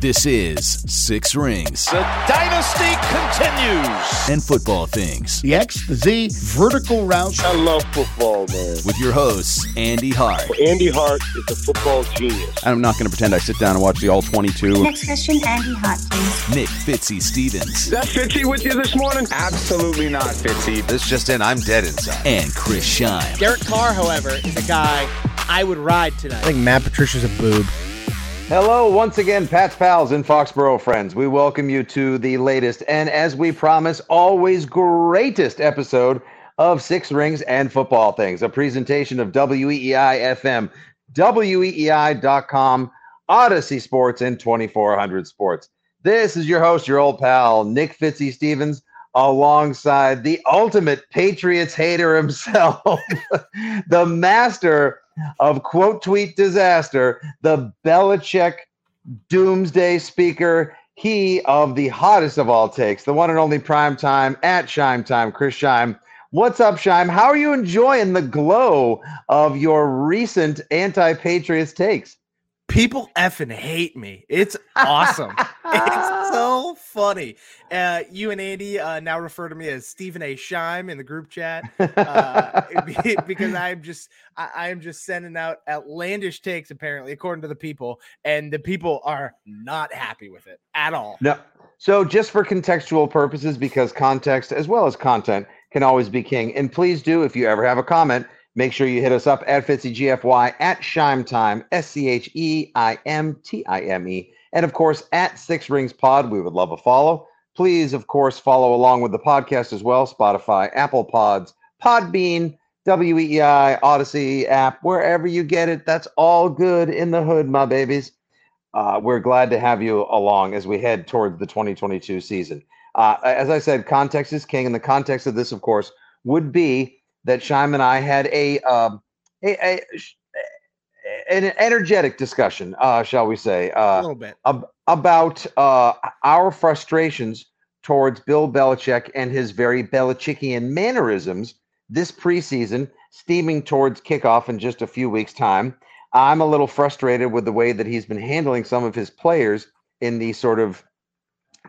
This is Six Rings. The dynasty continues. And football things. The X, the Z, vertical routes. I love football, man. With your hosts, Andy Hart. Andy Hart is a football genius. I'm not going to pretend I sit down and watch the All 22. Next question, Andy Hart, please. Nick Fitzy Stevens. Is that Fitzy with you this morning? Absolutely not, Fitzy. This just in, I'm dead inside. And Chris Scheim. Derek Carr, however, is a guy I would ride tonight. I think Matt Patricia's a boob. Hello, once again, Pat's Pals and Foxborough friends. We welcome you to the latest and, as we promise, always greatest episode of Six Rings and Football Things, a presentation of WEEI FM, WEEI.com, Audacy Sports, and 2400 Sports. This is your host, your old pal, Nick Fitzy Stevens, alongside the ultimate Patriots hater himself, the master of quote tweet disaster, the Belichick doomsday speaker, he of the hottest of all takes, the one and only prime time at Scheim Time, Chris Scheim. What's up, Scheim? How are you enjoying the glow of your recent anti Patriots takes? People effing hate me. It's awesome. it's so funny. Uh, you and Andy uh, now refer to me as Stephen A. Scheim in the group chat uh, because I'm just I, am just sending out outlandish takes apparently according to the people, and the people are not happy with it at all. No. So just for contextual purposes, because context as well as content can always be king. And please do, if you ever have a comment, Make sure you hit us up at FitzyGFY, at Scheim Time, S C H E I M T I M E, and of course at Six Rings Pod. We would love a follow. Please, of course, follow along with the podcast as well Spotify, Apple Pods, Podbean, WEEI, Audacy app, wherever you get it. That's all good in the hood, my babies. Uh, we're glad to have you along as we head towards the 2022 season. Uh, as I said, context is king, and the context of this, of course, would be that Scheim and I had a um, a, a, an energetic discussion, uh, shall we say, uh, a little bit ab- about uh, our frustrations towards Bill Belichick and his very Belichickian mannerisms this preseason, steaming towards kickoff in just a few weeks' time. I'm a little frustrated with the way that he's been handling some of his players in the sort of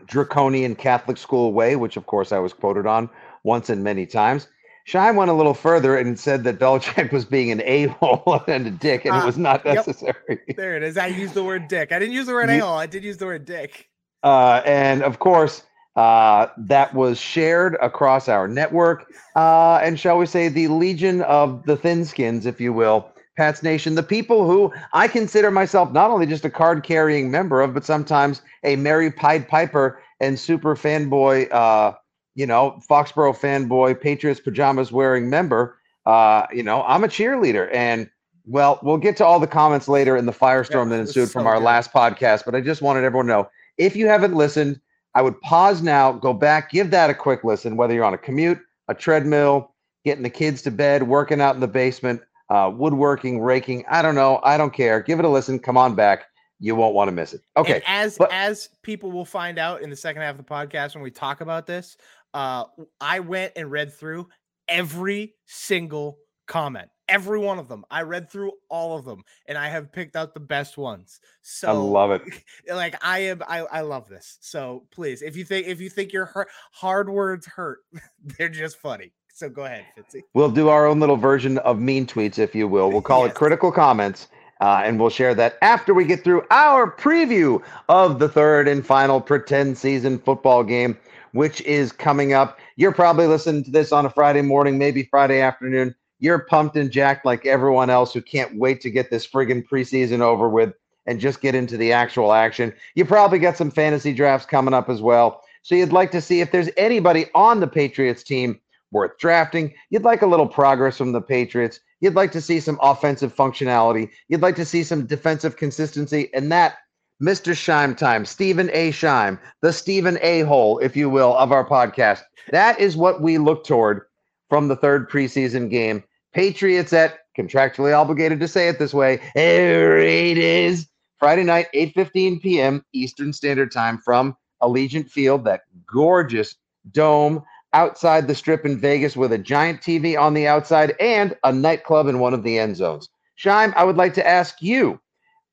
draconian Catholic school way, which of course I was quoted on once and many times. Scheim went a little further and said that Belichick was being an a-hole and a dick, and it was not necessary. Yep. There it is. I used the word dick. I didn't use the word a-hole. I did use the word dick. Uh, and of course, uh, that was shared across our network, uh, and shall we say, the legion of the thin skins, if you will, Pats Nation, the people who I consider myself not only just a card carrying member of, but sometimes a merry Pied Piper and super fanboy uh, you know, Foxborough fanboy, Patriots pajamas wearing member, uh, you know, I'm a cheerleader. And well, we'll get to all the comments later in the firestorm yeah, that ensued so from our good. last podcast. But I just wanted everyone to know if you haven't listened, I would pause now, go back, give that a quick listen, whether you're on a commute, a treadmill, getting the kids to bed, working out in the basement, uh, woodworking, raking. I don't know. I don't care. Give it a listen. Come on back. You won't want to miss it. Okay. And as but, as people will find out in the second half of the podcast when we talk about this, uh, I went and read through every single comment, every one of them. I read through all of them, and I have picked out the best ones. So I love it. Like I am, I, I love this. So please, if you think if you think your hard words hurt, they're just funny. So go ahead, Fitzy. We'll do our own little version of mean tweets, if you will. We'll call Yes. it critical comments, uh, and we'll share that after we get through our preview of the third and final pretend season football game, which is coming up. You're probably listening to this on a Friday morning, maybe Friday afternoon. You're pumped and jacked like everyone else who can't wait to get this friggin' preseason over with and just get into the actual action. You probably got some fantasy drafts coming up as well. So you'd like to see if there's anybody on the Patriots team worth drafting. You'd like a little progress from the Patriots. You'd like to see some offensive functionality. You'd like to see some defensive consistency. And that, Mr. Scheim time, Stephen A. Scheim, the Stephen A. hole, if you will, of our podcast. That is what we look toward from the third preseason game. Patriots at contractually obligated to say it this way. Here it is. Friday night, 8:15 p.m. Eastern Standard Time from Allegiant Field, that gorgeous dome outside the strip in Vegas with a giant TV on the outside and a nightclub in one of the end zones. Scheim, I would like to ask you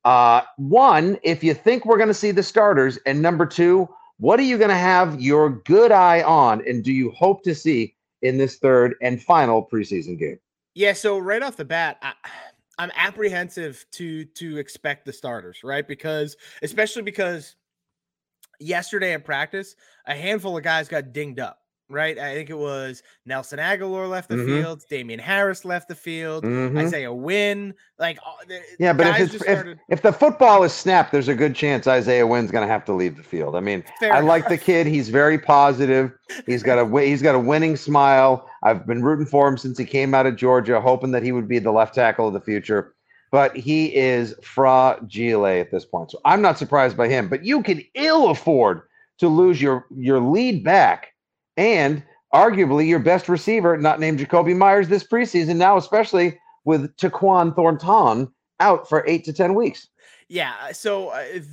uh, one, if you think we're going to see the starters, and number two, what are you going to have your good eye on, and do you hope to see in this third and final preseason game? Yeah, so right off the bat, I, I'm apprehensive to to expect the starters, right? Because especially because yesterday in practice, a handful of guys got dinged up, right? I think it was Nelson Agholor left the Mhm. field, Damien Harris left the field, Mhm. Isaiah Wynn, like Yeah, but if, if, started- if the football is snapped, there's a good chance Isaiah Wynn's going to have to leave the field. I mean, Fair I like the kid. He's very positive. He's got a he's got a winning smile. I've been rooting for him since he came out of Georgia, hoping that he would be the left tackle of the future. But he is fragile at this point, so I'm not surprised by him. But you can ill afford to lose your your lead back and arguably your best receiver, not named Jakobi Meyers this preseason. Now, especially with Tyquan Thornton out for eight to ten weeks. Yeah. So uh, th-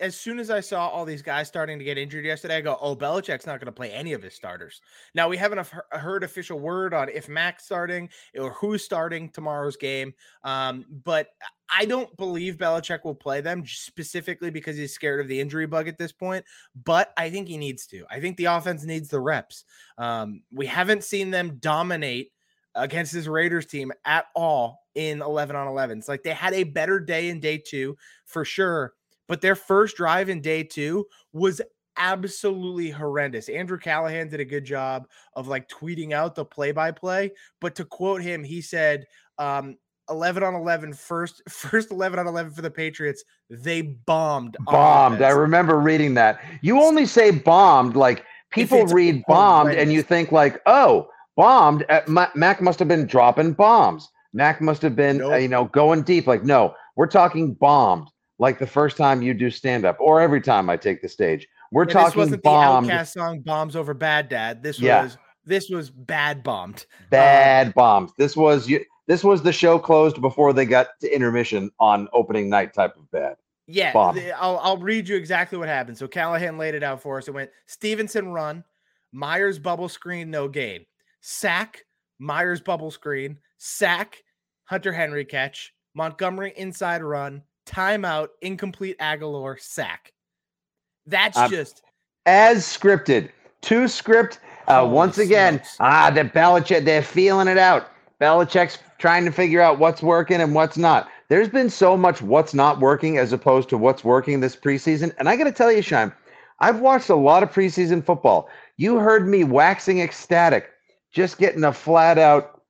as soon as I saw all these guys starting to get injured yesterday, I go, "Oh, Belichick's not going to play any of his starters." Now we haven't heard official word on if Mac's starting or who's starting tomorrow's game, um, but I don't believe Belichick will play them specifically because he's scared of the injury bug at this point. But I think he needs to. I think the offense needs the reps. Um, we haven't seen them dominate against this Raiders team at all in 11 on 11. It's like they had a better day in day two for sure, but their first drive in day two was absolutely horrendous. Andrew Callahan did a good job of like tweeting out the play by play, but to quote him, he said, um, 11 on 11 first first 11 on 11 for the patriots they bombed Bombed. I remember reading that. You only say bombed like people read bombed and you think like, oh, bombed. Uh, Mac must have been dropping bombs. Mac must have been, uh, Nope. you know, going deep. Like, no, we're talking bombed. Like the first time you do stand up, or every time I take the stage, we're Yeah, this talking wasn't bombed, the OutKast song bombs over Baghdad this Yeah. was this was bad bombed bad um, bombs. This was you. This was the show closed before they got to intermission on opening night type of bad. Yeah, Bomb. the- I'll, I'll read you exactly what happened. So Callahan laid it out for us. It went Stevenson run, Meyers bubble screen, no gain, sack, Meyers bubble screen, sack, Hunter Henry catch, Montgomery inside run, timeout, incomplete Agholor, sack. That's Um, just as scripted. Two script. Uh, Holy once again, smokes. ah, the Belichick, they're feeling it out. Belichick's trying to figure out what's working and what's not. There's been so much what's not working as opposed to what's working this preseason. And I got to tell you, Scheim, I've watched a lot of preseason football. You heard me waxing ecstatic, just getting a flat out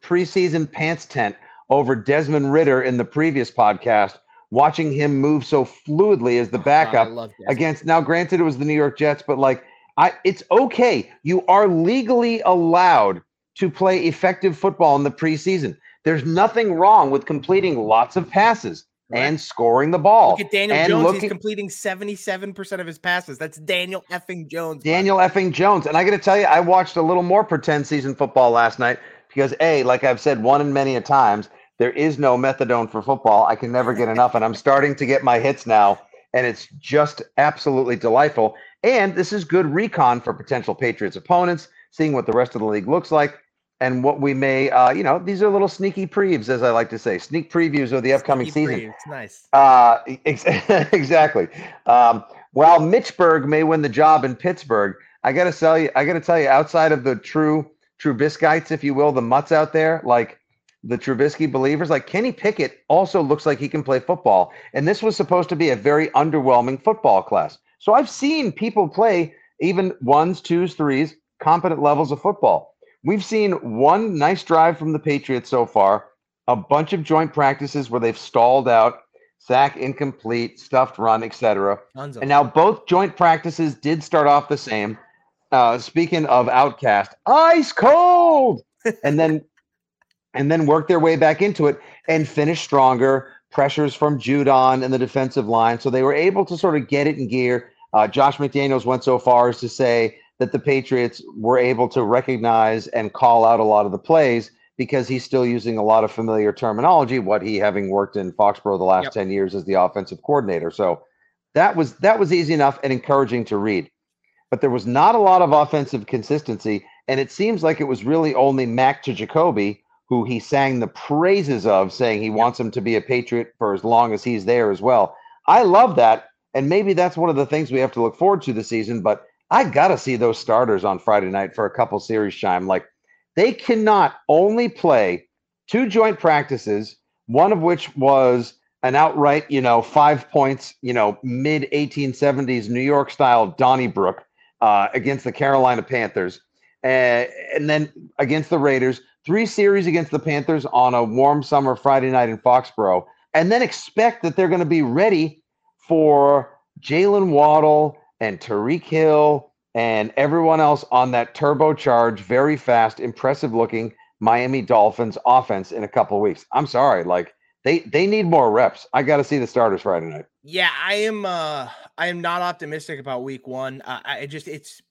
preseason pants tent over Desmond Ridder in the previous podcast, watching him move so fluidly as the Oh, backup against now granted it was the New York Jets but like I it's okay you are legally allowed to play effective football in the preseason there's nothing wrong with completing lots of passes and scoring the ball Look at Daniel and Jones. He's completing 77% of his passes. That's Daniel effing Jones. Daniel effing Jones. And I got to tell you, I watched a little more pretend season football last night because, A, like I've said one and many a times, there is no methadone for football. I can never get enough. And I'm starting to get my hits now. And it's just absolutely delightful. And this is good recon for potential Patriots opponents, seeing what the rest of the league looks like and what we may, uh, you know, these are little sneaky previews, as I like to say, sneak previews of the upcoming Sneaky season. free. It's nice. Uh, ex- exactly. Um, while Mitchburg may win the job in Pittsburgh, I got to tell you, I got to tell you, outside of the true true biscuits, if you will, the mutts out there, like the Trubisky believers, like Kenny Pickett also looks like he can play football. And this was supposed to be a very underwhelming football class. So I've seen people play even ones, twos, threes, competent levels of football. We've seen one nice drive from the Patriots so far, a bunch of joint practices where they've stalled out, sack incomplete, stuffed run, etc. And now both joint practices did start off the same. Uh, speaking of OutKast, ice cold, and then and then work their way back into it and finish stronger. Pressures from Judon and the defensive line, so they were able to sort of get it in gear. Uh, Josh McDaniels went so far as to say that the Patriots were able to recognize and call out a lot of the plays because he's still using a lot of familiar terminology, what he having worked in Foxborough the last yep. 10 years as the offensive coordinator. So that was that was easy enough and encouraging to read. But there was not a lot of offensive consistency, and it seems like it was really only Mac to Jakobi who he sang the praises of, saying he wants him to be a Patriot for as long as he's there as well. I love that. And maybe that's one of the things we have to look forward to this season. But I got to see those starters on Friday night for a couple series Scheim. Like they cannot only play two joint practices, one of which was an outright, you know, five points, you know, mid 1870s New York style Donnybrook uh, against the Carolina Panthers. Uh, and then against the Raiders, three series against the Panthers on a warm summer Friday night in Foxborough, and then expect that they're going to be ready for Jaylen Waddle and Tyreek Hill and everyone else on that turbocharged, very fast, impressive looking Miami Dolphins offense in a couple of weeks. I'm sorry, like they they need more reps. I got to see the starters Friday night. Yeah, I am. uh I am not optimistic about Week One. Uh, I just it's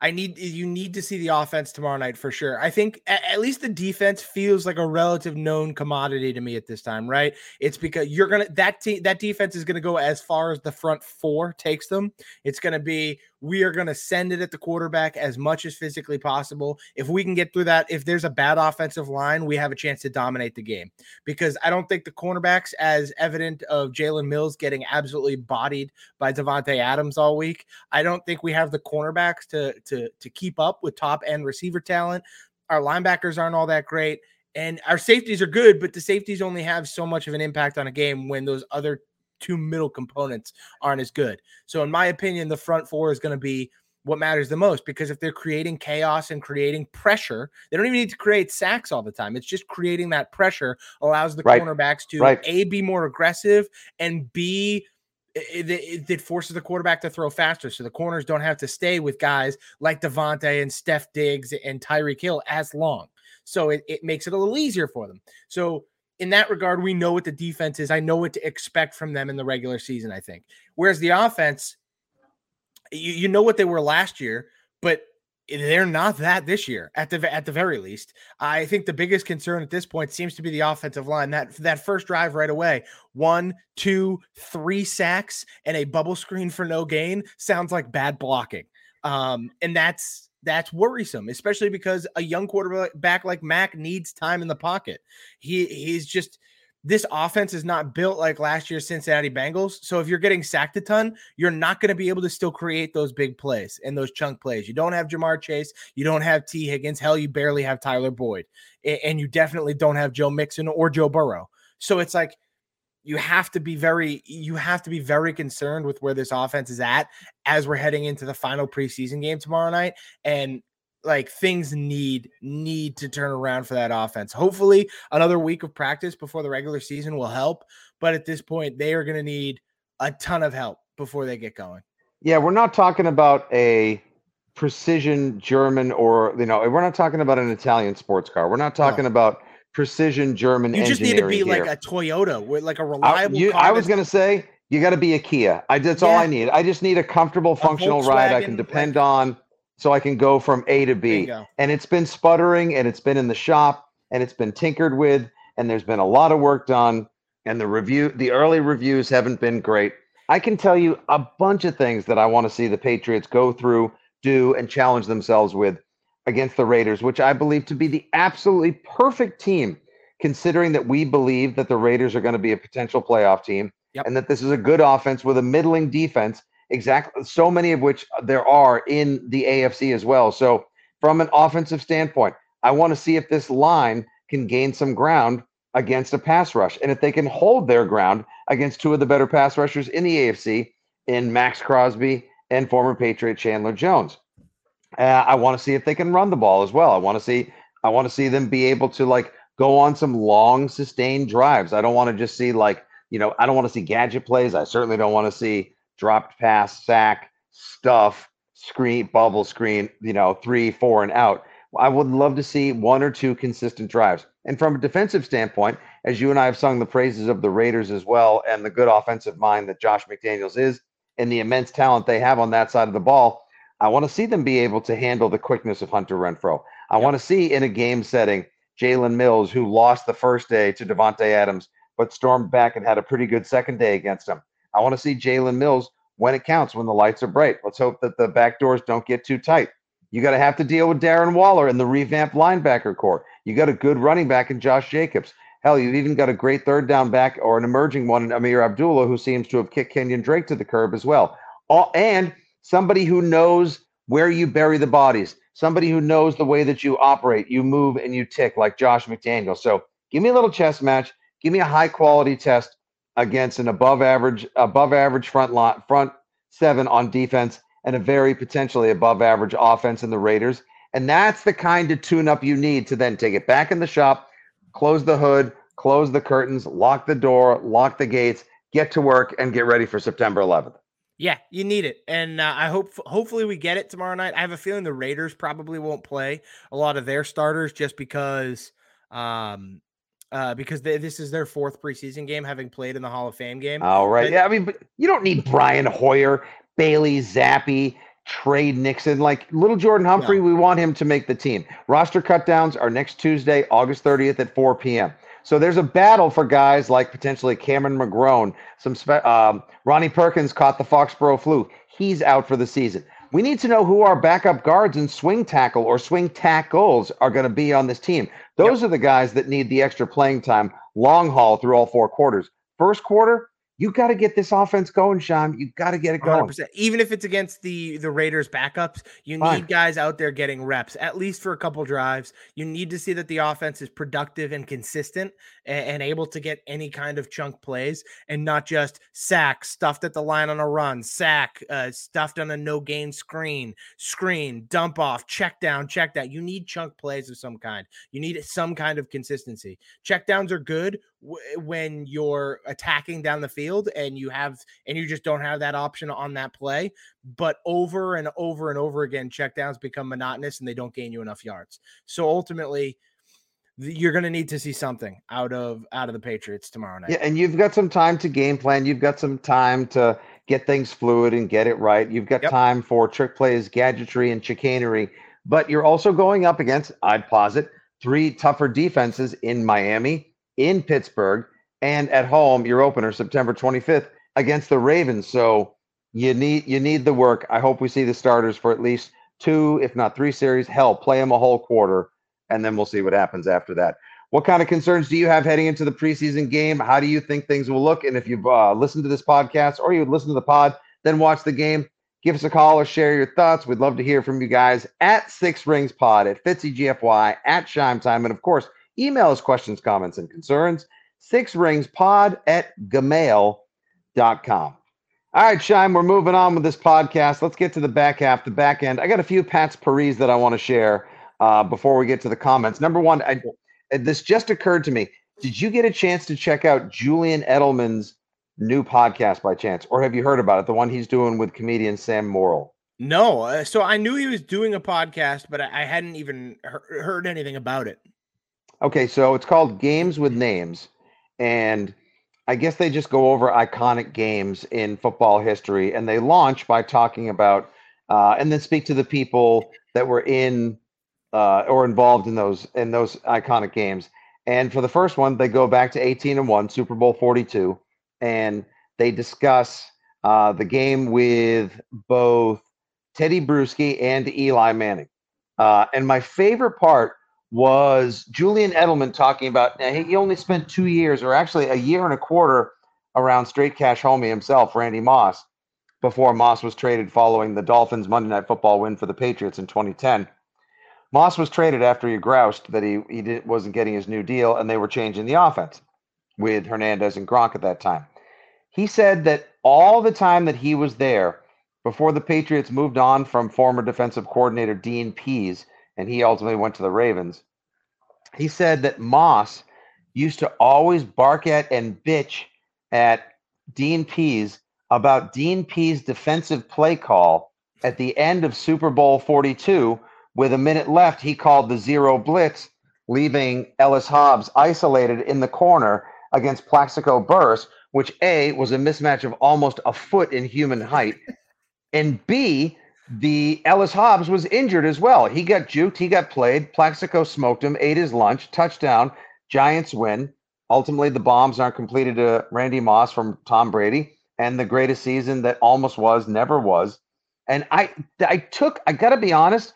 I need you need to see the offense tomorrow night for sure. I think at, at, least the defense feels like a relative known commodity to me at this time, right? It's because you're gonna that team that defense is gonna go as far as the front four takes them. It's gonna be we are going to send it at the quarterback as much as physically possible. If we can get through that, if there's a bad offensive line, we have a chance to dominate the game. Because I don't think the cornerbacks, as evident of Jalen Mills getting absolutely bodied by Davante Adams all week, I don't think we have the cornerbacks to to to keep up with top end receiver talent. Our linebackers aren't all that great. And our safeties are good, but the safeties only have so much of an impact on a game when those other two middle components aren't as good. So, in my opinion, the front four is going to be what matters the most because if they're creating chaos and creating pressure, they don't even need to create sacks all the time. It's just creating that pressure allows the right. cornerbacks to right. a be more aggressive and b it, it, it, forces the quarterback to throw faster, so the corners don't have to stay with guys like Davante and Steph Diggs and Tyreek Hill as long. So it, it makes it a little easier for them. So in that regard, we know what the defense is. I know what to expect from them in the regular season, I think. Whereas the offense, you, you know what they were last year, but they're not that this year at the at the very least. I think the biggest concern at this point seems to be the offensive line. That that first drive right away, one, two, three sacks and a bubble screen for no gain sounds like bad blocking. Um, and that's that's worrisome, especially because a young quarterback like Mac needs time in the pocket. He he's just this offense is not built like last year's Cincinnati Bengals. So if you're getting sacked a ton, you're not going to be able to still create those big plays and those chunk plays. You don't have Ja'Marr Chase, you don't have T. Higgins, hell, you barely have Tyler Boyd, and you definitely don't have Joe Mixon or Joe Burrow. So it's like you have to be very you have to be very concerned with where this offense is at as we're heading into the final preseason game tomorrow night and like things need need to turn around for that offense. Hopefully another week of practice before the regular season will help, but at this point they are going to need a ton of help before they get going. Yeah, we're not talking about a precision German or you know, we're not talking about an Italian sports car. We're not talking no. about precision German. You just need to be here. like a Toyota with like a reliable. I, you, I was going to say you got to be a Kia. I that's yeah. all I need. I just need a comfortable, functional ride I can depend like, on, so I can go from A to B. And it's been sputtering, and it's been in the shop, and it's been tinkered with, and there's been a lot of work done. And the review, the early reviews haven't been great. I can tell you a bunch of things that I want to see the Patriots go through, do, and challenge themselves with against the Raiders, which I believe to be the absolutely perfect team, considering that we believe that the Raiders are going to be a potential playoff team yep. and that this is a good offense with a middling defense, exactly so many of which there are in the AFC as well. So, from an offensive standpoint, I want to see if this line can gain some ground against a pass rush. And if they can hold their ground against two of the better pass rushers in the AFC, in Maxx Crosby and former Patriot Chandler Jones. Uh, I want to see if they can run the ball as well. I want to see I want to see them be able to like go on some long sustained drives. I don't want to just see like, you know, I don't want to see gadget plays. I certainly don't want to see dropped pass, sack, stuff, screen, bubble screen, you know, three, four, and out. I would love to see one or two consistent drives. And from a defensive standpoint, as you and I have sung the praises of the Raiders as well, and the good offensive mind that Josh McDaniels is, and the immense talent they have on that side of the ball, I want to see them be able to handle the quickness of Hunter Renfrow. I yep. want to see in a game setting Jalen Mills, who lost the first day to Davante Adams, but stormed back and had a pretty good second day against him. I want to see Jalen Mills when it counts, when the lights are bright. Let's hope that the back doors don't get too tight. You got to have to deal with Darren Waller and the revamped linebacker corps. You got a good running back in Josh Jacobs. Hell, you've even got a great third down back or an emerging one in Ameer Abdullah, who seems to have kicked Kenyan Drake to the curb as well. All, and somebody who knows where you bury the bodies, somebody who knows the way that you operate, you move and you tick like Josh McDaniel. So give me a little chess match. Give me a high quality test against an above average, above average front lot, front seven on defense and a very potentially above average offense in the Raiders. And that's the kind of tune up you need to then take it back in the shop, close the hood, close the curtains, lock the door, lock the gates, get to work, and get ready for September 11th. Yeah, you need it, and uh, I hope hopefully we get it tomorrow night. I have a feeling the Raiders probably won't play a lot of their starters just because, um, uh, because they, this is their fourth preseason game, having played in the Hall of Fame game. All right, but, yeah, I mean, but you don't need Brian Hoyer, Bailey Zappe, Tre Nixon, like little Jordan Humphrey. No. We want him to make the team. Roster cutdowns are next Tuesday, August 30th at 4 p.m. So there's a battle for guys like potentially Cameron McGrone. Some spe- um, Ronnie Perkins caught the Foxborough flu. He's out for the season. We need to know who our backup guards and swing tackle or swing tackles are going to be on this team. Those yep. are the guys that need the extra playing time, long haul through all four quarters. First quarter, you got to get this offense going, Sean. You got to get it going. 100%. Even if it's against the the Raiders backups, you Fine. need guys out there getting reps at least for a couple drives. You need to see that the offense is productive and consistent and, and able to get any kind of chunk plays and not just sack stuffed at the line on a run, sack uh, stuffed on a no gain screen, screen, dump off, check down, check that. You need chunk plays of some kind. You need some kind of consistency. Check downs are good Eh, when you're attacking down the field and you have and you just don't have that option on that play but over and over and over again checkdowns become monotonous and they don't gain you enough yards. So ultimately you're going to need to see something out of out of the patriots tomorrow night. Yeah and you've got some time to game plan. You've got some time to get things fluid and get it right. You've got yep. time for trick plays gadgetry and chicanery but you're also going up against i'd posit three tougher defenses in miami in Pittsburgh and at home, your opener September 25th against the Ravens. So you need you need the work. I hope we see the starters for at least two, if not three series. Hell, play them a whole quarter, and then we'll see what happens after that. What kind of concerns do you have heading into the preseason game? How do you think things will look? And if you've uh, listened to this podcast or you listen to the pod, then watch the game. Give us a call or share your thoughts. We'd love to hear from you guys at Six Rings Pod, at FitzyGFY, at Scheim Time, and of course, Email us questions, comments, and concerns. Six rings pod at gmail.com. All right, Scheim, we're moving on with this podcast. Let's get to the back half, the back end. I got a few Pats-pourri that I want to share uh, before we get to the comments. Number one, I, this just occurred to me. Did you get a chance to check out Julian Edelman's new podcast by chance, or have you heard about it? The one he's doing with comedian Sam Morril. No, uh, so I knew he was doing a podcast, but I, hadn't even he- heard anything about it. Okay, so it's called Games with Names, and I guess they just go over iconic games in football history, and they launch by talking about uh, and then speak to the people that were in uh, or involved in those in those iconic games. And for the first one, they go back to 18 and one, Super Bowl 42, and they discuss uh, the game with both Tedy Bruschi and Eli Manning. Uh, and my favorite part was Julian Edelman talking about he only spent two years, or actually a year and a quarter, around straight cash homie himself, Randy Moss, before Moss was traded following the Dolphins Monday Night Football win for the Patriots in 2010. Moss was traded after he groused that he he did, wasn't getting his new deal, and they were changing the offense with Hernandez and Gronk at that time. He said that all the time that he was there, before the Patriots moved on from former defensive coordinator Dean Pees, and he ultimately went to the Ravens, he said that Moss used to always bark at and bitch at Dean Pees about Dean Pees' defensive play call at the end of Super Bowl 42. With a minute left, he called the zero blitz, leaving Ellis Hobbs isolated in the corner against Plaxico Burress, which A was a mismatch of almost a foot in human height, and B, the Ellis Hobbs was injured as well. He got juked, he got played. Plaxico smoked him, ate his lunch, touchdown. Giants win. Ultimately, the bombs aren't completed to Randy Moss from Tom Brady, and the greatest season that almost was, never was. And I, I took. I got to be honest.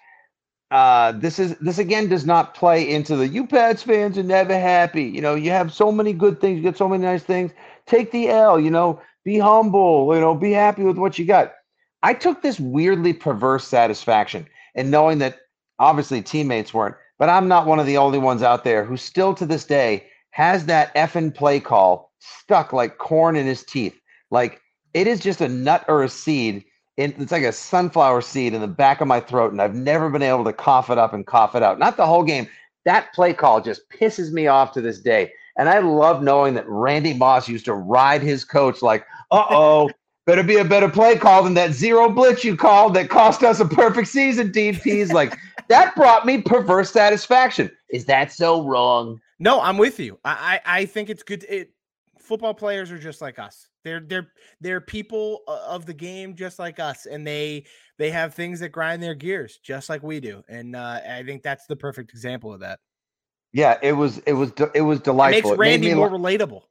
Uh, this is this again does not play into the you Pats fans are never happy. You know, you have so many good things, you get so many nice things. Take the L. You know, be humble. You know, be happy with what you got. I took this weirdly perverse satisfaction in knowing that obviously teammates weren't, but I'm not one of the only ones out there who still to this day has that effing play call stuck like corn in his teeth. Like it is just a nut or a seed. In, it's like a sunflower seed in the back of my throat, and I've never been able to cough it up and cough it out. Not the whole game. That play call just pisses me off to this day. And I love knowing that Randy Moss used to ride his coach like, uh oh, better be a better play call than that zero blitz you called that cost us a perfect season, Pees. Like that brought me perverse satisfaction. Is that so wrong? No, I'm with you. I I, I think it's good. It, football players are just like us. They're they're they're people of the game just like us, and they they have things that grind their gears just like we do. And uh, I think that's the perfect example of that. Yeah, it was it was it was delightful. It makes Randy it more relatable.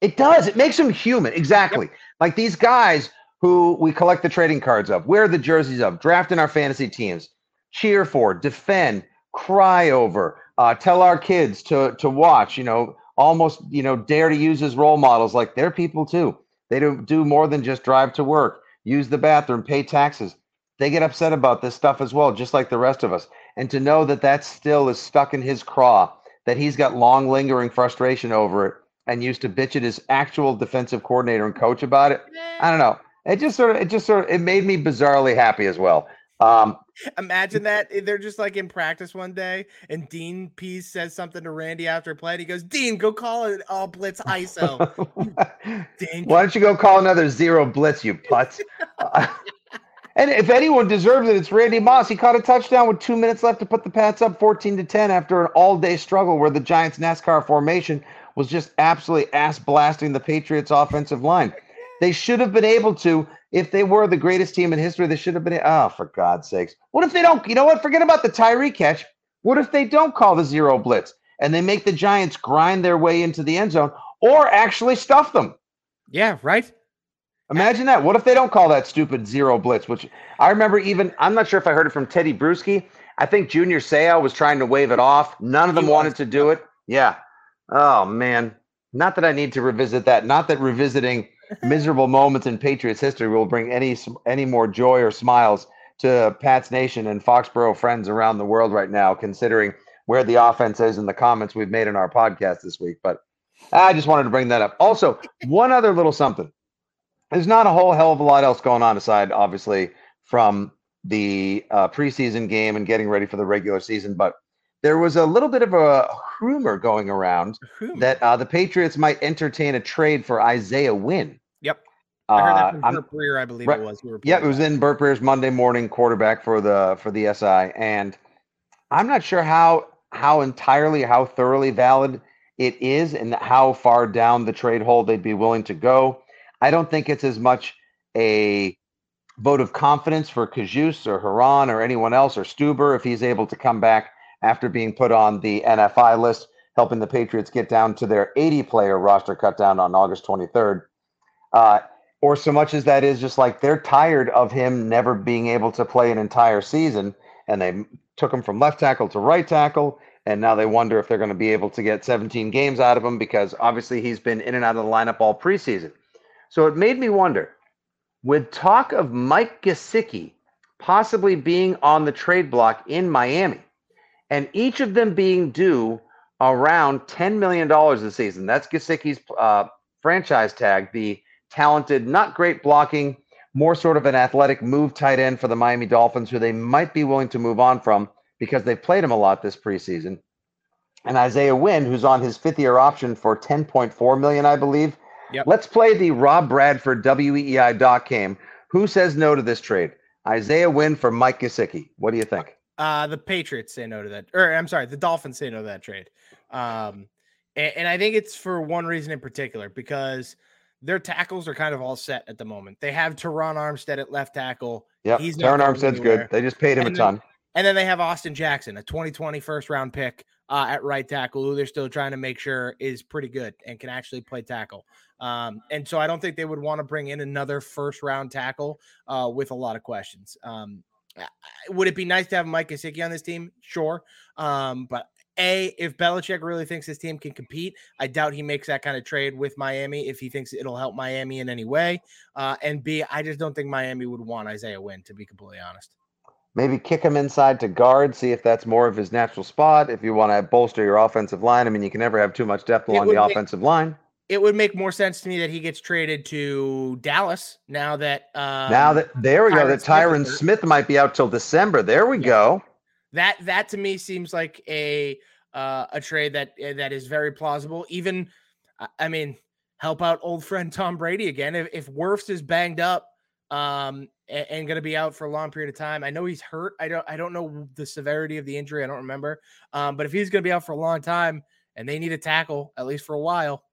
It does. It makes him human. Exactly. Yep. Like these guys who we collect the trading cards of, wear the jerseys of, draft in our fantasy teams, cheer for, defend, cry over, uh, tell our kids to to watch. You know, almost you know dare to use as role models. Like they're people too. They don't do more than just drive to work, use the bathroom, pay taxes. They get upset about this stuff as well, just like the rest of us. And to know that that still is stuck in his craw, that he's got long lingering frustration over it, and used to bitch at his actual defensive coordinator and coach about it. I don't know. It just sort of, it just sort of, it made me bizarrely happy as well. Um, Imagine that they're just like in practice one day, and Dean Pees says something to Randy after a play. And he goes, "Dean, go call it all blitz ISO." Dean, why don't you go call another zero blitz, you putz? and if anyone deserves it, it's Randy Moss. He caught a touchdown with two minutes left to put the Pats up fourteen to ten after an all-day struggle where the Giants' NASCAR formation was just absolutely ass blasting the Patriots' offensive line. They should have been able to, if they were the greatest team in history, they should have been. Oh, for God's sakes. What if they don't? You know what? Forget about the Tyree catch. What if they don't call the zero blitz and they make the Giants grind their way into the end zone or actually stuff them? Yeah, right. Imagine that. What if they don't call that stupid zero blitz? Which I remember even, I'm not sure if I heard it from Tedy Bruschi. I think Junior Seau was trying to wave it off. None of them wanted to do it. Yeah. Oh man, not that I need to revisit that. Not that revisiting miserable moments in Patriots history will bring any any more joy or smiles to Pat's Nation and Foxborough friends around the world right now, considering where the offense is and the comments we've made in our podcast this week. But I just wanted to bring that up. Also, one other little something. There's not a whole hell of a lot else going on aside, obviously, from the uh, preseason game and getting ready for the regular season, but there was a little bit of a rumor going around that uh, the Patriots might entertain a trade for Isaiah Wynn. Yep. I heard that from uh, Burt Breer, I believe right, it was. Yeah, it was in Burt Breer's Monday morning quarterback for the for the SI, and I'm not sure how how entirely how thoroughly valid it is, and how far down the trade hole they'd be willing to go. I don't think it's as much a vote of confidence for Cajuste or Herron or anyone else or Stueber if he's able to come back after being put on the NFI list, helping the Patriots get down to their 80 player roster cutdown on August 23rd. Uh, or so much as that is just like they're tired of him never being able to play an entire season, and they took him from left tackle to right tackle, and now they wonder if they're going to be able to get 17 games out of him because obviously he's been in and out of the lineup all preseason. So it made me wonder with talk of Mike Gesicki possibly being on the trade block in Miami, and each of them being due around $10 million this season. That's Gesicki's uh, franchise tag, the talented, not great blocking, more sort of an athletic move tight end for the Miami Dolphins, who they might be willing to move on from because they've played him a lot this preseason. And Isaiah Wynn, who's on his fifth year option for 10.4 million, I believe. Yep. Let's play the Rob Bradford WEEI doc game. Who says no to this trade? Isaiah Wynn for Mike Gesicki. What do you think? Uh, the Patriots say no to that, or I'm sorry, the Dolphins say no to that trade. Um, and, and I think it's for one reason in particular because their tackles are kind of all set at the moment. They have Terron Armstead at left tackle. Yeah, He's not Armstead's anywhere. good. They just paid him And a then- ton. And then they have Austin Jackson, a 2020 first round pick uh, at right tackle, who they're still trying to make sure is pretty good and can actually play tackle. Um, and so I don't think they would want to bring in another first round tackle uh, with a lot of questions. Um, would it be nice to have Mike Gesicki on this team? Sure. Um, but a, if Belichick really thinks his team can compete, I doubt he makes that kind of trade with Miami if he thinks it'll help Miami in any way. Uh, and B, I just don't think Miami would want Isaiah Wynn, to be completely honest. Maybe kick him inside to guard, see if that's more of his natural spot. If you want to bolster your offensive line, I mean, you can never have too much depth along the make- offensive line. It would make more sense to me that he gets traded to Dallas now that um, now that there we go, that Smith Tyron hurt. Smith might be out till December. There we go. that that to me seems like a uh, a trade that eh, that is very plausible. Even I- mean, help out old friend Tom Brady again. If if Wirfs is banged up um and, and going to be out for a long period of time, I know he's hurt. I don't I don't know the severity of the injury. I don't remember. Um, but if he's going to be out for a long time and they need a tackle at least for a while,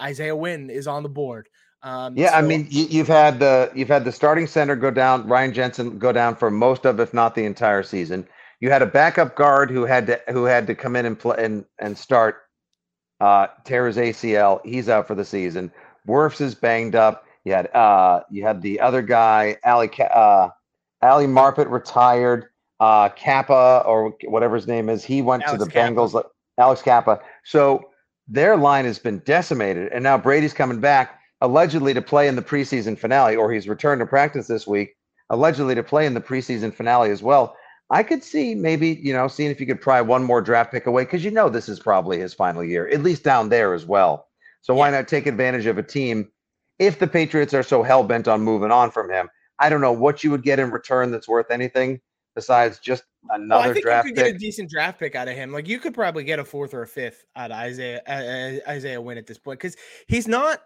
Isaiah Wynn is on the board. Um, Yeah, I mean, you, you've had the you've had the starting center go down, Ryan Jensen go down for most of, if not the entire season. You had a backup guard who had to who had to come in and play and and start. Uh, tear ACL. He's out for the season. Wirfs is banged up. You had uh, you had the other guy, Ali uh, Ali Marpet retired. Uh, Cappa or whatever his name is, he went Alex to the Cappa. Bengals. Alex Cappa. So their line has been decimated, and now Brady's coming back allegedly to play in the preseason finale, or he's returned to practice this week, allegedly to play in the preseason finale as well. I could see maybe, you know, seeing if you could pry one more draft pick away because you know this is probably his final year, at least down there as well. So why not take advantage of a team if the Patriots are so hell bent on moving on from him? I don't know what you would get in return that's worth anything besides just Well, another I think draft you could get a decent draft pick out of him. Like you could probably get a fourth or a fifth out of Isaiah uh, uh, Isaiah Wynn at this point because he's not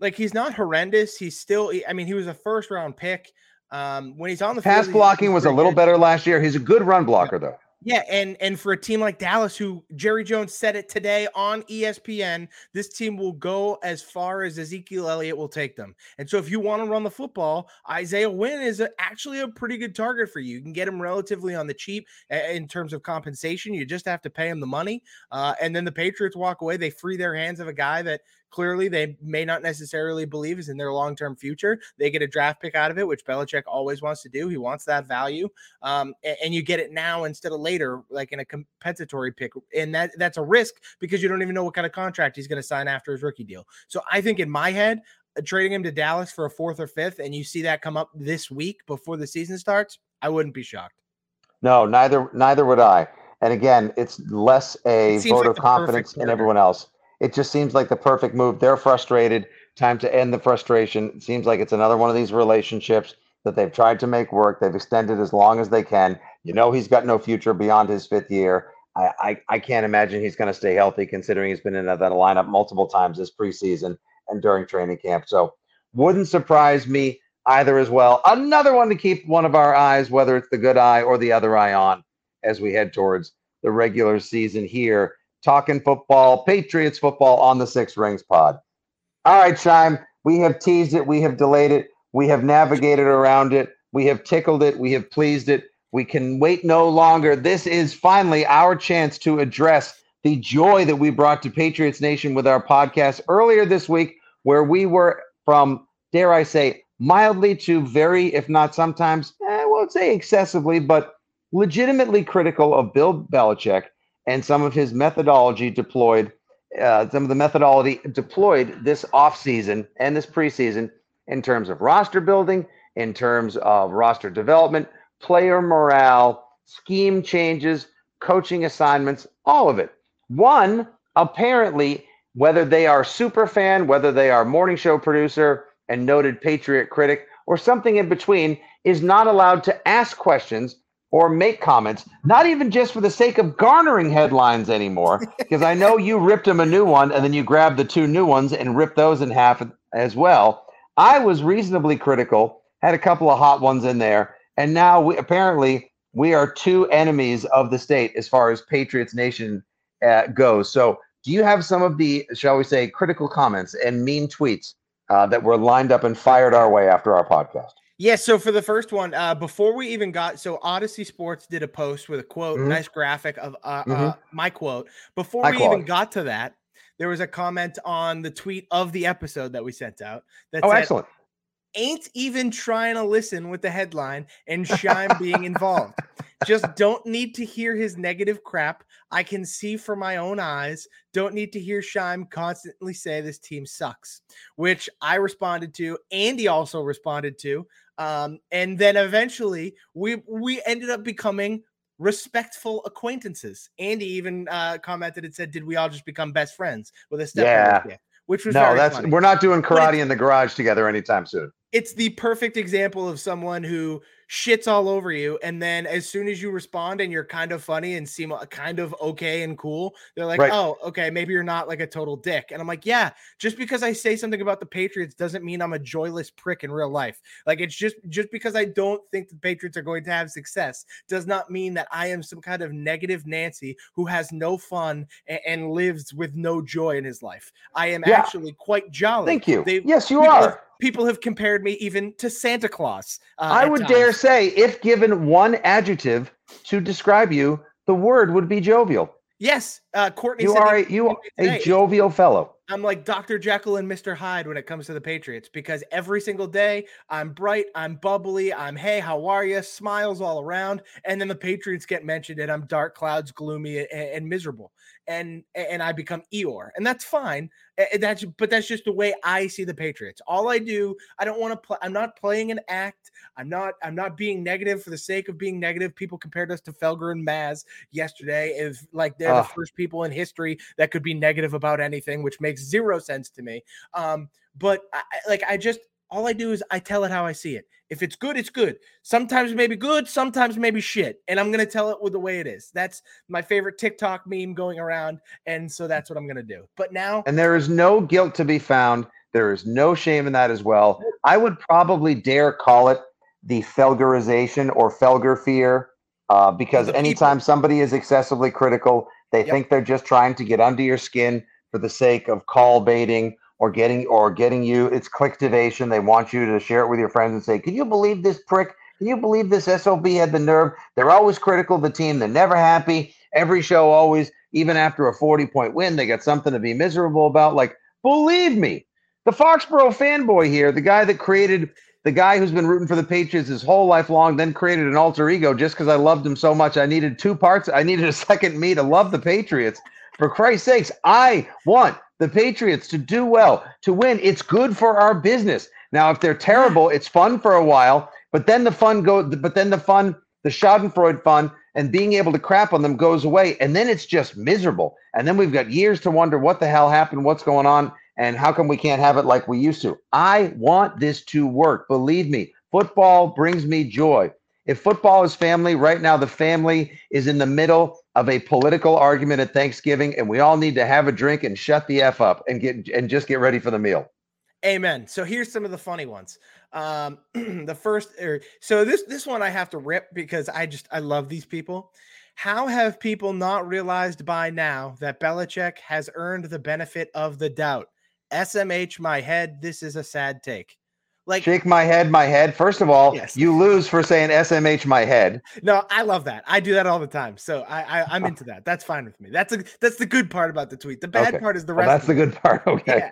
like he's not horrendous. He's still. I mean, he was a first round pick. Um, when he's on the Pass field, blocking was a little good. better last year. He's a good run blocker though. Yeah, and and for a team like Dallas, who Jerry Jones said it today on ESPN, this team will go as far as Ezekiel Elliott will take them. And so, if you want to run the football, Isaiah Wynn is a, actually a pretty good target for you. You can get him relatively on the cheap in terms of compensation. You just have to pay him the money, uh, and then the Patriots walk away. They free their hands of a guy that clearly they may not necessarily believe is in their long term future. They get a draft pick out of it, which Belichick always wants to do. He wants that value um, a- and, you get it now instead of later, like in a compensatory pick, and that that's a risk because you don't even know what kind of contract he's going to sign after his rookie deal. So I think in my head, uh, trading him to Dallas for a fourth or fifth, and you see that come up this week before the season starts, I wouldn't be shocked. No, neither neither would I. And again, it's less a vote like of confidence in everyone else. It just seems like the perfect move. They're frustrated. Time to end the frustration. It seems like it's another one of these relationships that they've tried to make work. They've extended as long as they can. You know, he's got no future beyond his fifth year. I, I, I can't imagine he's going to stay healthy considering he's been in that, lineup multiple times this preseason and during training camp. So wouldn't surprise me either as well. Another one to keep one of our eyes, whether it's the good eye or the other eye on as we head towards the regular season here. Talking football, Patriots football on the Six Rings pod. All right, Scheim, we have teased it, we have delayed it, we have navigated around it, we have tickled it, we have pleased it. We can wait no longer. This is finally our chance to address the joy that we brought to Patriots Nation with our podcast earlier this week, where we were from, dare I say, mildly to very, if not sometimes, eh, I won't say excessively, but legitimately critical of Bill Belichick and some of his methodology deployed, uh, some of the methodology deployed this offseason and this preseason in terms of roster building, in terms of roster development, player morale, scheme changes, coaching assignments, all of it. One, apparently, whether they are super fan, whether they are morning show producer and noted patriot critic, or something in between, is not allowed to ask questions or make comments, not even just for the sake of garnering headlines anymore. Because I know you ripped him a new one and then you grabbed the two new ones and ripped those in half as well. I was reasonably critical, had a couple of hot ones in there, and now we apparently we are two enemies of the state as far as Patriots Nation uh, goes. So, do you have some of the, shall we say, critical comments and mean tweets uh, that were lined up and fired our way after our podcast? Yeah, so for the first one, uh, before we even got so Audacy Sports did a post with a quote, mm-hmm. nice graphic of uh, mm-hmm. uh, my quote. Before we quote. even got to that, there was a comment on the tweet of the episode that we sent out. That oh, said, excellent! Ain't even trying to listen with the headline and Scheim being involved. Just don't need to hear his negative crap. I can see for my own eyes. Don't need to hear Scheim constantly say this team sucks, which I responded to. Andy also responded to. Um, and then eventually we we ended up becoming respectful acquaintances. Andy even uh, commented and said, "Did we all just become best friends with a step?" Yeah. Which was no, that's funny. we're not doing karate in the garage together anytime soon. It's the perfect example of someone who shits all over you. And then as soon as you respond and you're kind of funny and seem uh, kind of okay and cool, they're like, right. oh, okay, maybe you're not like a total dick. And I'm like, yeah, just because I say something about the Patriots doesn't mean I'm a joyless prick in real life. Like it's just just because I don't think the Patriots are going to have success does not mean that I am some kind of negative Nancy who has no fun and, and lives with no joy in his life. I am yeah. actually quite jolly. Thank you. They, yes, you are. People have compared me even to Santa Claus. Uh, I would times. dare say, if given one adjective to describe you, the word would be jovial. Yes, uh, Courtney. You are a, you are a jovial fellow. I'm like Dr. Jekyll and Mr. Hyde when it comes to the Patriots because every single day I'm bright, I'm bubbly, I'm hey, how are you? Smiles all around, and then the Patriots get mentioned, and I'm dark clouds, gloomy, and, and miserable and and I become Eeyore, and that's fine. That's but that's just the way I see the Patriots. All I do, I don't want to play. I'm not playing an act. I'm not. I'm not being negative for the sake of being negative. People compared us to Felger and Maz yesterday, if like they're the first people in history that could be negative about anything, which makes zero sense to me. Um, but I, like I just all I do is I tell it how I see it. If it's good, it's good. Sometimes maybe good, sometimes maybe shit. And I'm going to tell it with the way it is. That's my favorite TikTok meme going around. And so that's what I'm going to do. But now. And there is no guilt to be found. There is no shame in that as well. I would probably dare call it the Felgerization or Felger fear uh, because anytime somebody is excessively critical, they yep. think they're just trying to get under your skin for the sake of call baiting or getting or getting you it's clicktivation they want you to share it with your friends and say can you believe this prick? Can you believe this sob had the nerve? They're always critical of the team. They're never happy. Every show always even after a 40 point win they got something to be miserable about. Like believe me the foxborough fanboy here the guy that created the guy who's been rooting for the patriots his whole life long then created an alter ego just because i loved him so much. I needed two parts. I needed a second me to love the patriots. For christ's sakes i want the Patriots to do well, to win. It's good for our business. Now, if they're terrible, it's fun for a while, but then the fun go. But then the fun, the Schadenfreude fun, and being able to crap on them goes away, and then it's just miserable. And then we've got years to wonder what the hell happened, what's going on, and how come we can't have it like we used to. I want this to work. Believe me, football brings me joy. If football is family, right now the family is in the middle of a political argument at Thanksgiving, and we all need to have a drink and shut the f up and get and just get ready for the meal. Amen. So here's some of the funny ones. Um, the first, er, so this this one I have to rip because I just I love these people. How have people not realized by now that Belichick has earned the benefit of the doubt? SMH my head. This is a sad take. Like shake my head, my head. First of all, yes. you lose for saying SMH my head. No, I love that. I do that all the time. So I, I am into that. That's fine with me. That's a that's the good part about the tweet. The bad okay. part is the rest. that's the good part. Okay. Yeah.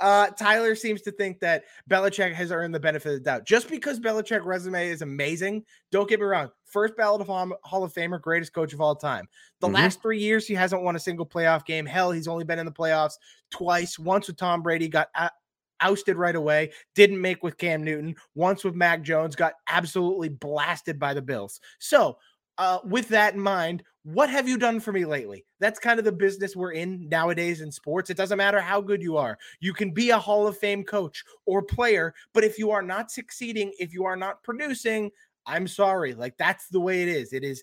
Uh, Tyler seems to think that Belichick has earned the benefit of the doubt. Just because Belichick resume is amazing, don't get me wrong. First ballot of Hall of Famer, greatest coach of all time. The mm-hmm. last three years, he hasn't won a single playoff game. Hell, he's only been in the playoffs twice. Once with Tom Brady, got ousted right away, didn't make with Cam Newton, once with Mac Jones, got absolutely blasted by the Bills. So, uh, with that in mind, what have you done for me lately? That's kind of the business we're in nowadays in sports. It doesn't matter how good you are. You can be a Hall of Fame coach or player, but if you are not succeeding, if you are not producing, I'm sorry. Like that's the way it is. It is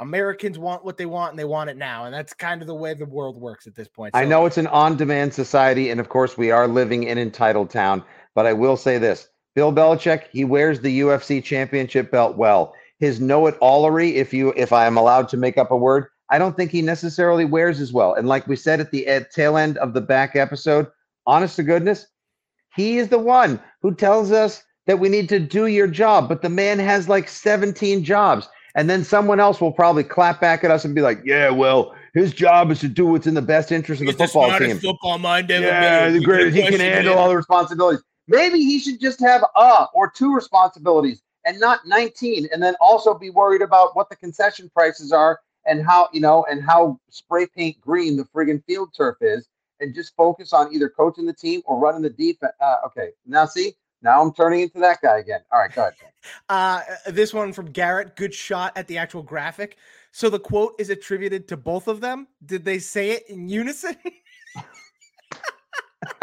Americans want what they want and they want it now. And that's kind of the way the world works at this point. So, I know it's an on demand society. And of course, we are living in entitled town. But I will say this Bill Belichick, he wears the UFC championship belt well. His know it allery, if you if I am allowed to make up a word, I don't think he necessarily wears as well. And like we said at the at tail end of the back episode, honest to goodness, he is the one who tells us that we need to do your job. But the man has like 17 jobs. And then someone else will probably clap back at us and be like, "Yeah, well, his job is to do what's in the best interest of He's the football the team. Football mind ever yeah, the greatest. He can handle all the responsibilities. Maybe he should just have a or two responsibilities and not 19, and then also be worried about what the concession prices are and how you know and how spray paint green the friggin' field turf is, and just focus on either coaching the team or running the defense. Uh, okay, now see, now I'm turning into that guy again. All right, go ahead. Uh, this one from Garrett. Good shot at the actual graphic. So the quote is attributed to both of them. Did they say it in unison?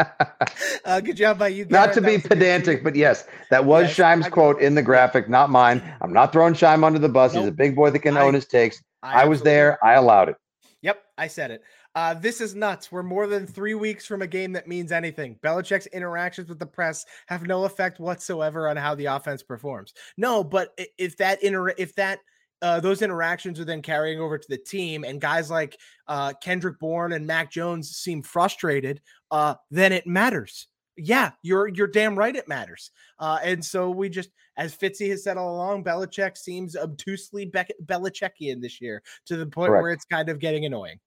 uh, good job by you. Garrett. Not to that be pedantic, but yes, that was yes, Scheim's quote in the graphic, not mine. I'm not throwing Scheim under the bus. Nope. He's a big boy that can I, own his takes. I, I was there. I allowed it. Yep, I said it. Uh, this is nuts. We're more than three weeks from a game that means anything. Belichick's interactions with the press have no effect whatsoever on how the offense performs. No, but if that inter- if that uh, those interactions are then carrying over to the team, and guys like uh, Kendrick Bourne and Mac Jones seem frustrated, uh, then it matters. Yeah, you're you're damn right. It matters. Uh, and so we just, as Fitzy has said all along, Belichick seems obtusely Be- Belichickian this year to the point Correct. where it's kind of getting annoying.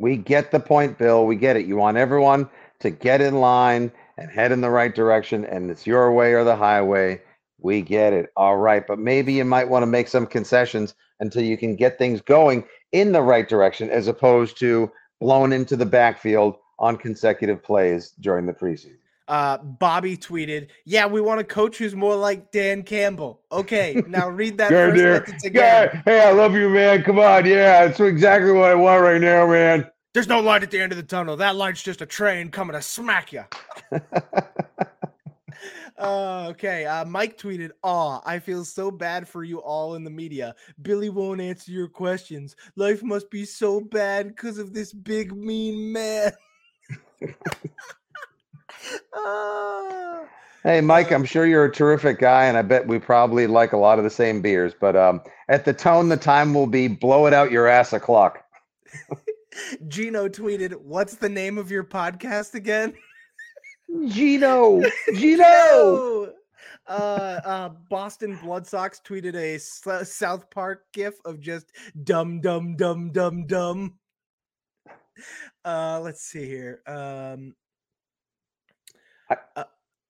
We get the point, Bill. We get it. You want everyone to get in line and head in the right direction, and it's your way or the highway. We get it. All right. But maybe you might want to make some concessions until you can get things going in the right direction as opposed to blown into the backfield on consecutive plays during the preseason. Uh, Bobby tweeted, "Yeah, we want a coach who's more like Dan Campbell." Okay, now read that yeah, first sentence again. Yeah, hey, I love you, man. Come on, yeah, that's exactly what I want right now, man. There's no light at the end of the tunnel. That light's just a train coming to smack you. uh, okay. Uh, Mike tweeted, Aw, I feel so bad for you all in the media. Billy won't answer your questions. Life must be so bad because of this big, mean man. hey, Mike, I'm sure you're a terrific guy, and I bet we probably like a lot of the same beers. But um, at the tone, the time will be blow it out your ass o'clock. Gino tweeted, What's the name of your podcast again? Gino, Gino. Uh, uh, Boston Blood Sox tweeted a S- South Park gif of just dum dum dum dum dum. Uh, let's see here. Um, uh,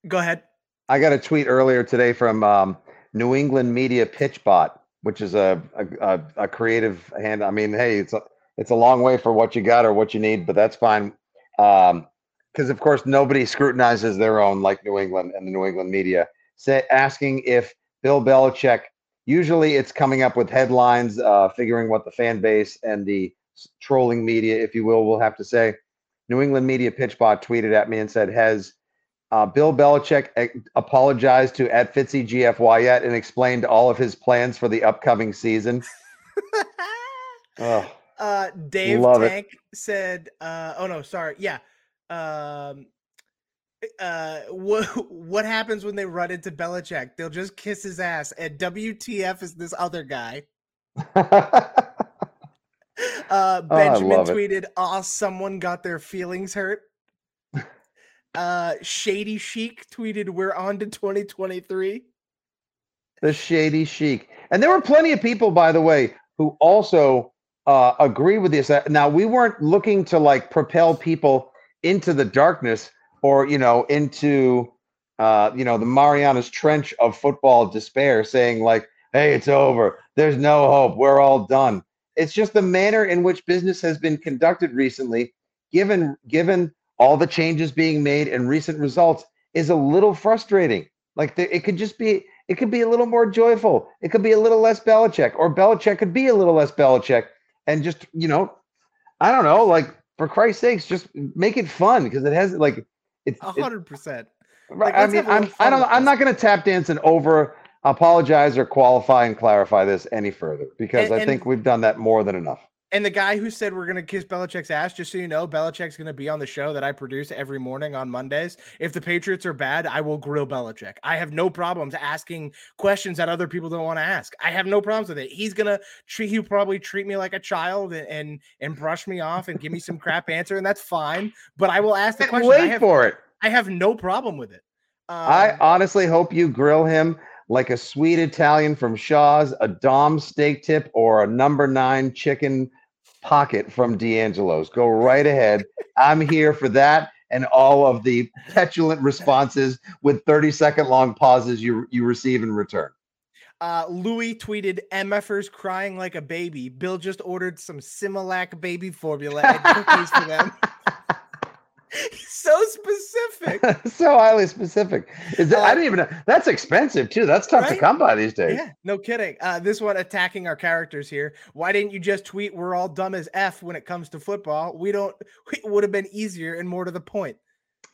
go ahead. I got a tweet earlier today from um, New England Media PitchBot, which is a, a a creative hand. I mean, hey, it's a it's a long way for what you got or what you need, but that's fine. Um, because of course nobody scrutinizes their own like New England and the New England media. Say asking if Bill Belichick. Usually, it's coming up with headlines, uh, figuring what the fan base and the trolling media, if you will, will have to say. New England media pitchbot tweeted at me and said, "Has uh, Bill Belichick apologized to at Fitzy yet and explained all of his plans for the upcoming season?" oh, uh, Dave Tank it. said, uh, "Oh no, sorry, yeah." um uh what what happens when they run into Belichick? They'll just kiss his ass. And WTF is this other guy. uh oh, Benjamin oh, tweeted, "Ah, someone got their feelings hurt." Uh Shady Chic tweeted, "We're on to 2023." The Shady Chic. And there were plenty of people by the way who also uh agree with this. Now, we weren't looking to like propel people into the darkness or you know into uh, you know the Marianas Trench of football despair, saying like, "Hey, it's over. There's no hope. We're all done." It's just the manner in which business has been conducted recently, given given all the changes being made and recent results, is a little frustrating. Like the, it could just be it could be a little more joyful. It could be a little less Belichick, or Belichick could be a little less Belichick, and just you know, I don't know, like for Christ's sakes, just make it fun because it has like it's A hundred percent. right. Like, I mean, have a little I'm I don't I'm not going to tap dance and over apologize or qualify and clarify this any further because And- I and- think we've done that more than enough. And the guy who said we're gonna kiss Belichick's ass, just so you know, Belichick's gonna be on the show that I produce every morning on Mondays. If the Patriots are bad, I will grill Belichick. I have no problems asking questions that other people don't want to ask. I have no problems with it. He's gonna treat he'll probably treat me like a child and and, and brush me off and give me some crap answer, and that's fine. But I will ask the question. Wait have, for it. I have no problem with it. Um, I honestly hope you grill him like a sweet Italian from Shaw's, a Dom steak tip, or a number nine chicken pocket from D'Angelo's. Go right ahead. I'm here for that and all of the petulant responses with 30 second long pauses you you receive in return. Uh, Louis tweeted, MFers crying like a baby. Bill just ordered some Similac baby formula and cookies for them. So specific. so highly specific. Is that, I Uh, didn't even know that's expensive too. That's tough to come by these days. Yeah, no kidding. Uh, this one attacking our characters here. Why didn't you just tweet we're all dumb as F when it comes to football? We don't, it would have been easier and more to the point.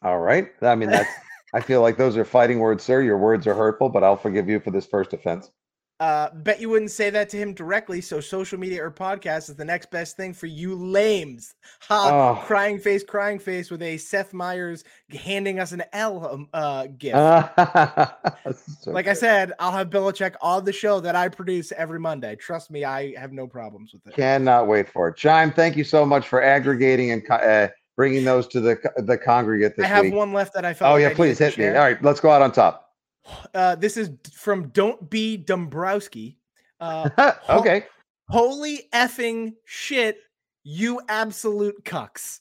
All right. I mean, that's. I feel like those are fighting words, sir. Your words are hurtful, but I'll forgive you for this first offense. Uh, bet you wouldn't say that to him directly. So social media or podcast is the next best thing for you lames. Ha! Oh. Crying face, crying face with a Seth Meyers handing us an L um, uh, gift. So like I said, I'll have Belichick on the show that I produce every Monday. Trust me, I have no problems with it. cannot wait for it. Scheim, thank you so much for aggregating and uh, bringing those to the the congregate this I have week. one left that I felt. oh like yeah, I please hit me. All right, let's go out on top. Uh, this is from Don't Be Dombrowski. Uh, ho- okay. holy effing shit, you absolute cucks.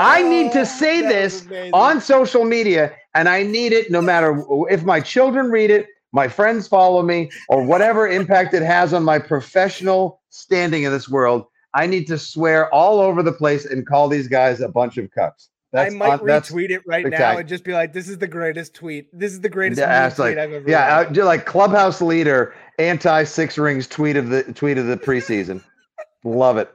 I need to Oh, say was this on social media, and I need it no matter if my children read it, my friends follow me, or whatever impact it has on my professional standing in this world. I need to swear all over the place and call these guys a bunch of cucks. I might that's- retweet it right now and just be like, "This is the greatest tweet. This is the greatest Yeah, it's like, tweet I've ever." yeah, read." uh, do like clubhouse leader, anti six rings tweet of the tweet of the preseason. Love it.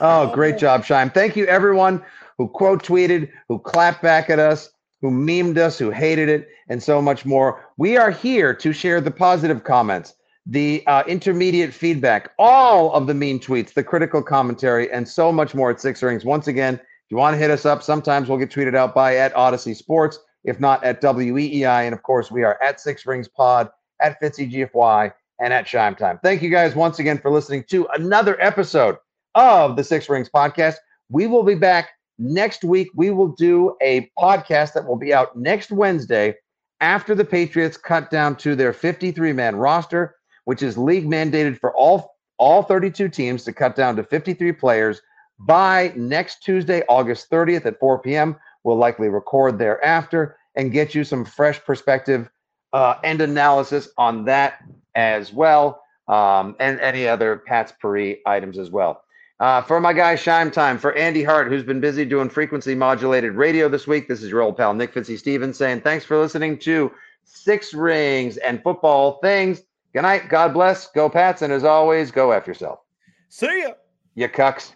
Oh, great job, Scheim. Thank you, everyone who quote tweeted, who clapped back at us, who memed us, who hated it, and so much more. We are here to share the positive comments, the uh, intermediate feedback, all of the mean tweets, the critical commentary, and so much more at Six Rings. Once again, you want to hit us up, sometimes we'll get tweeted out by at Audacy Sports, if not at WEEI. And of course, we are at Six Rings Pod, at Fitzy GFY, and at Scheim Time. Thank you guys once again for listening to another episode of the Six Rings Podcast. We will be back next week. We will do a podcast that will be out next Wednesday after the Patriots cut down to their 53 man roster, which is league mandated for all all 32 teams to cut down to 53 players by next Tuesday, August 30th at 4 p.m. We'll likely record thereafter and get you some fresh perspective uh, and analysis on that as well, um, and any other Pats-pourri items as well. Uh, for my guy Scheim Time, for Andy Hart, who's been busy doing frequency modulated radio this week, this is your old pal Nick Fitzy Stevens saying thanks for listening to Six Rings and Football Things. Good night. God bless. Go Pats. And as always, go F yourself. See ya. You cucks.